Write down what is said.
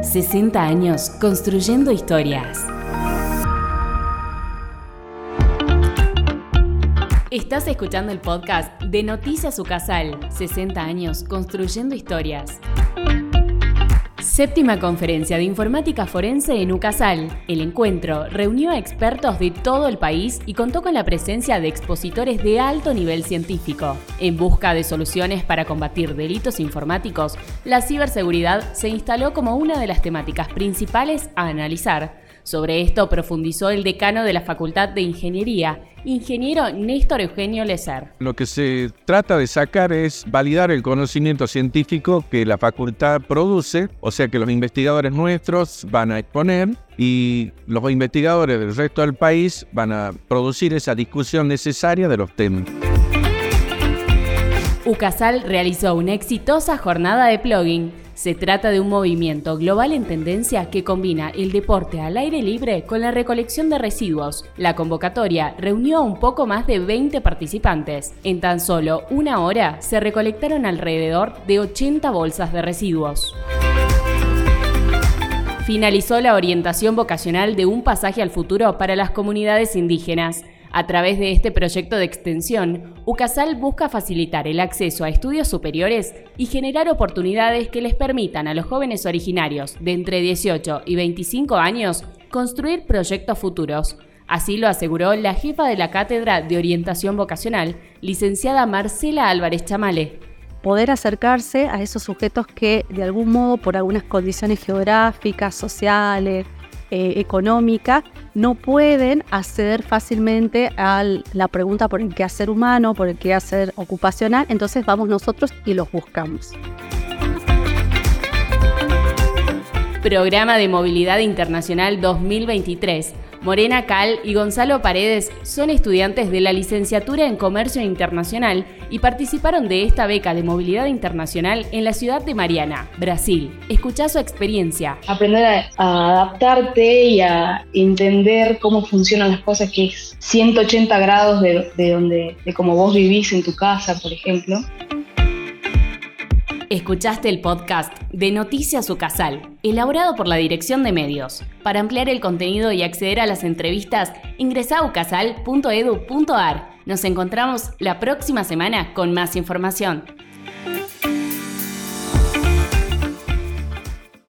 60 años construyendo historias. Estás escuchando el podcast de Noticias Ucasal, 60 años construyendo historias. Séptima conferencia de informática forense en Ucasal. El encuentro reunió a expertos de todo el país y contó con la presencia de expositores de alto nivel científico. En busca de soluciones para combatir delitos informáticos, la ciberseguridad se instaló como una de las temáticas principales a analizar sobre esto profundizó el decano de la Facultad de Ingeniería, ingeniero Néstor Eugenio Lezer. Lo que se trata de sacar es validar el conocimiento científico que la facultad produce, o sea que los investigadores nuestros van a exponer y los investigadores del resto del país van a producir esa discusión necesaria de los temas. UCASAL realizó una exitosa jornada de plugin se trata de un movimiento global en tendencia que combina el deporte al aire libre con la recolección de residuos. La convocatoria reunió a un poco más de 20 participantes. En tan solo una hora se recolectaron alrededor de 80 bolsas de residuos finalizó la orientación vocacional de un pasaje al futuro para las comunidades indígenas. A través de este proyecto de extensión, UCASAL busca facilitar el acceso a estudios superiores y generar oportunidades que les permitan a los jóvenes originarios de entre 18 y 25 años construir proyectos futuros. Así lo aseguró la jefa de la Cátedra de Orientación Vocacional, licenciada Marcela Álvarez Chamale poder acercarse a esos sujetos que de algún modo por algunas condiciones geográficas, sociales, eh, económica, no pueden acceder fácilmente a la pregunta por el quehacer humano, por el quehacer ocupacional, entonces vamos nosotros y los buscamos. Programa de Movilidad Internacional 2023 Morena Cal y Gonzalo Paredes son estudiantes de la licenciatura en Comercio Internacional y participaron de esta beca de movilidad internacional en la ciudad de Mariana, Brasil. Escucha su experiencia. Aprender a, adaptarte y a entender cómo funcionan las cosas, que es 180 grados de, de, donde, de cómo vos vivís en tu casa, por ejemplo. Escuchaste el podcast de Noticias Ucasal, elaborado por la Dirección de Medios. Para ampliar el contenido y acceder a las entrevistas, ingresa a ucasal.edu.ar. Nos encontramos la próxima semana con más información.